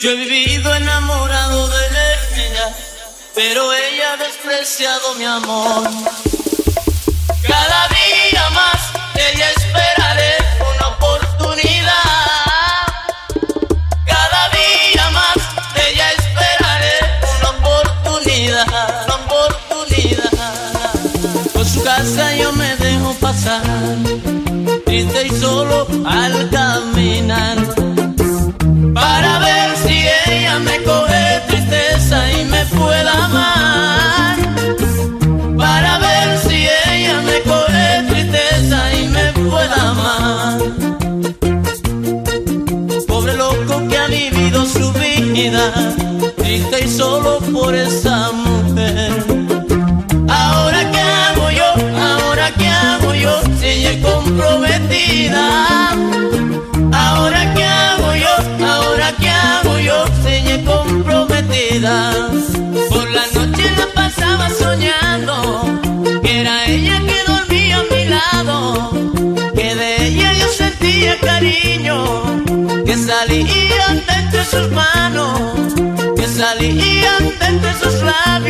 Yo he vivido enamorado de ella, pero ella ha despreciado mi amor. Cada día más ella espera de una oportunidad. Cada día más ella espera de una oportunidad, una oportunidad. Por su casa yo me dejo pasar, triste y solo al piedad. entre sus manos que salían de entre sus labios.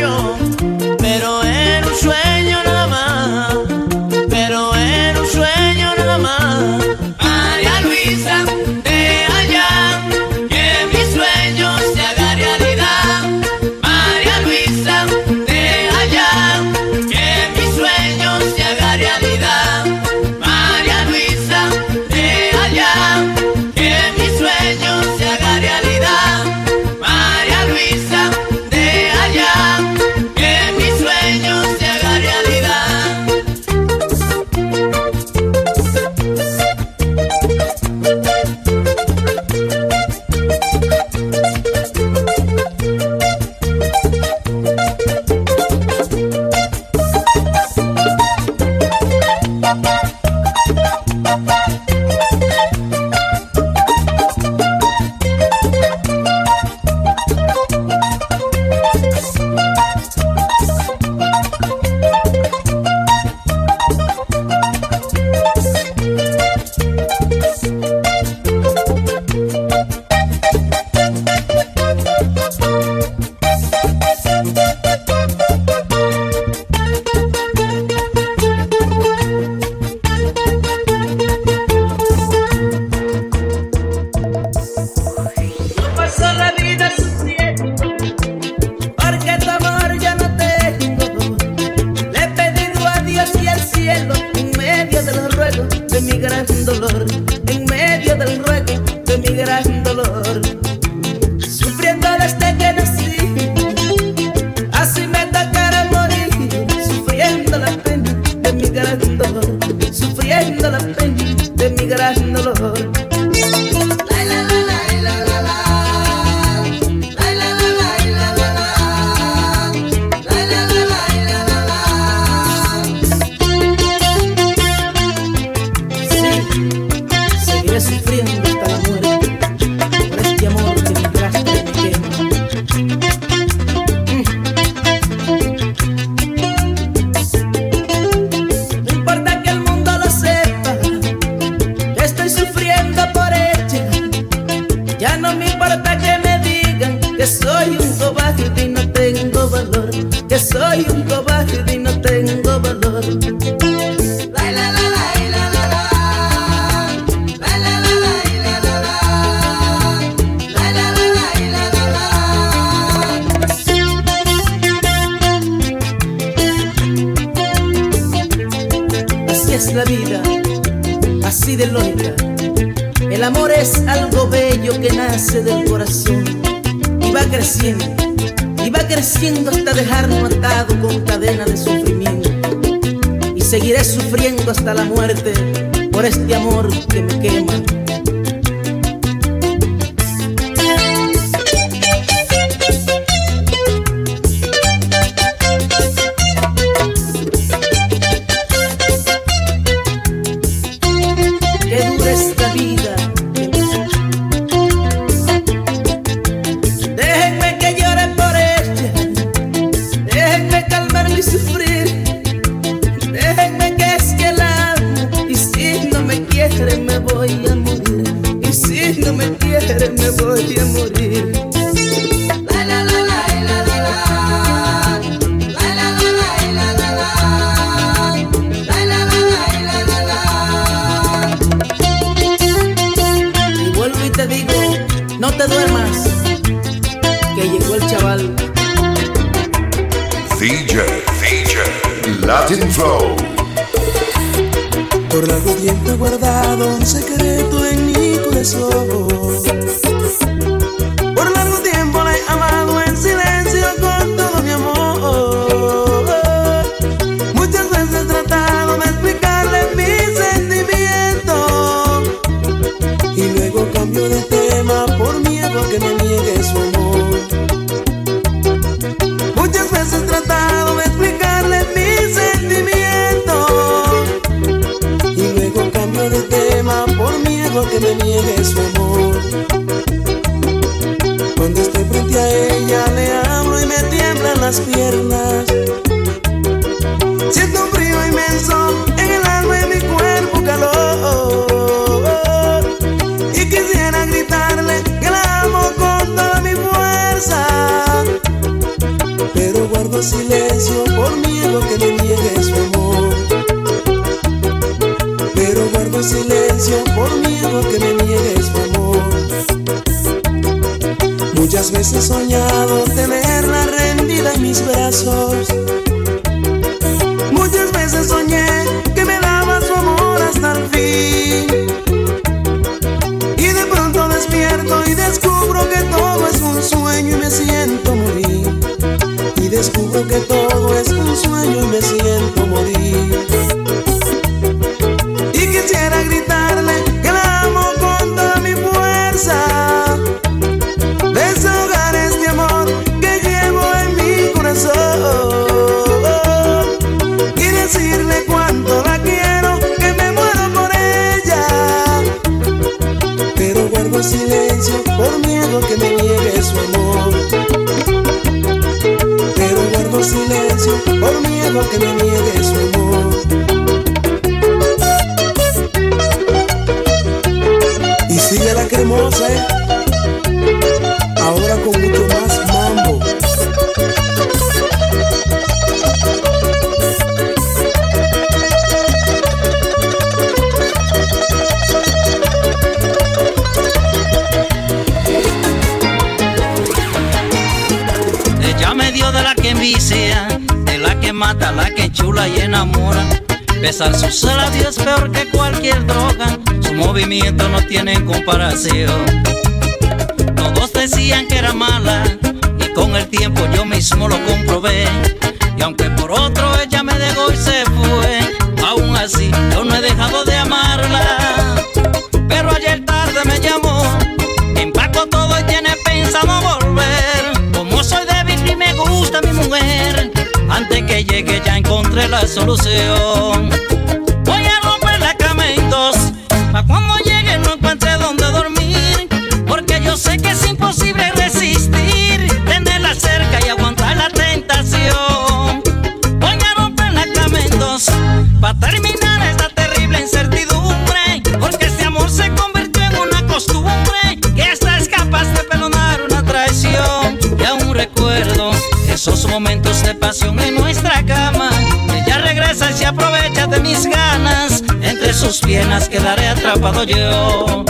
del corazón y va creciendo, y va creciendo hasta dejarme atado con cadena de sufrimiento. Y seguiré sufriendo hasta la muerte por este amor que me quema. me voy a morir. Y si no me quiere, me voy a morir. La, la, la, la, la, la, la. la, Y te digo, no te duermas, que llegó el chaval. DJ, DJ, Latin Flow. Por largo tiempo he guardado un secreto en mi corazón. niegue su amor. Cuando estoy frente a ella le hablo y me tiemblan las piernas. Siento un frío inmenso en el alma y mi cuerpo calor. Y quisiera gritarle que la amo con toda mi fuerza. Pero guardo silencio He soñado tenerla rendida en mis brazos. Muchas veces soñé que me daba su amor hasta el fin. Y de pronto despierto y descubro que todo es un sueño y me siento morir. Y descubro que todo es un sueño y me siento sus labios peor que cualquier droga, su movimiento no tiene comparación. Todos decían que era mala y con el tiempo yo mismo lo comprobé. Y aunque por otro ella me dejó y se la solución. Momentos de pasión en nuestra cama. Ella regresa y se aprovecha de mis ganas. Entre sus piernas quedaré atrapado yo.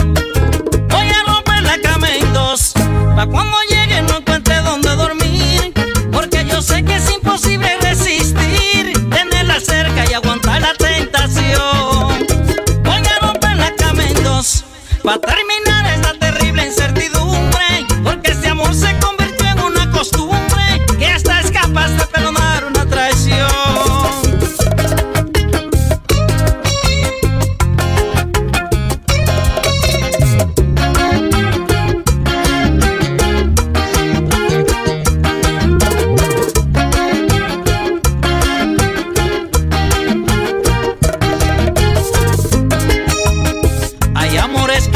Voy a romper la cama en dos. Pa' cuando llegue no encuentre dónde dormir. Porque yo sé que es imposible resistir. Tenerla cerca y aguantar la tentación. Voy a romper la cama en dos. Pa' terminar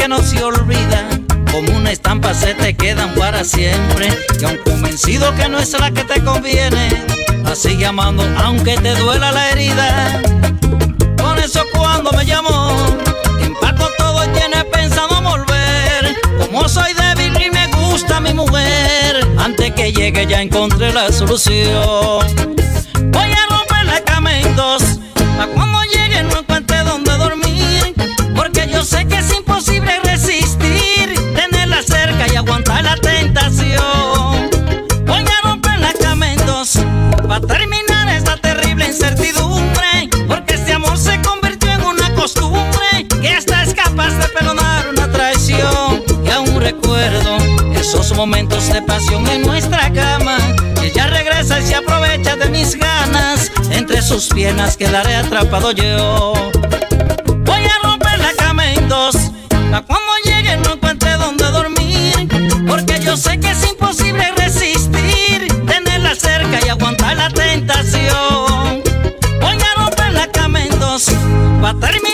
no se olvida, como una estampa se te quedan para siempre. Y aun convencido que no es la que te conviene, así llamando aunque te duela la herida. Por eso cuando me llamó, empaco todo y tiene pensado volver. Como soy débil y me gusta mi mujer, antes que llegue ya encontré la solución. Voy a romper la cama de mis ganas, entre sus piernas quedaré atrapado yo. Voy a romper la cama en dos, pa' cuando llegue no encuentre dónde dormir, porque yo sé que es imposible resistir, tenerla cerca y aguantar la tentación. Voy a romper la cama en dos, pa' terminar.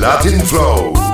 Latin Flow.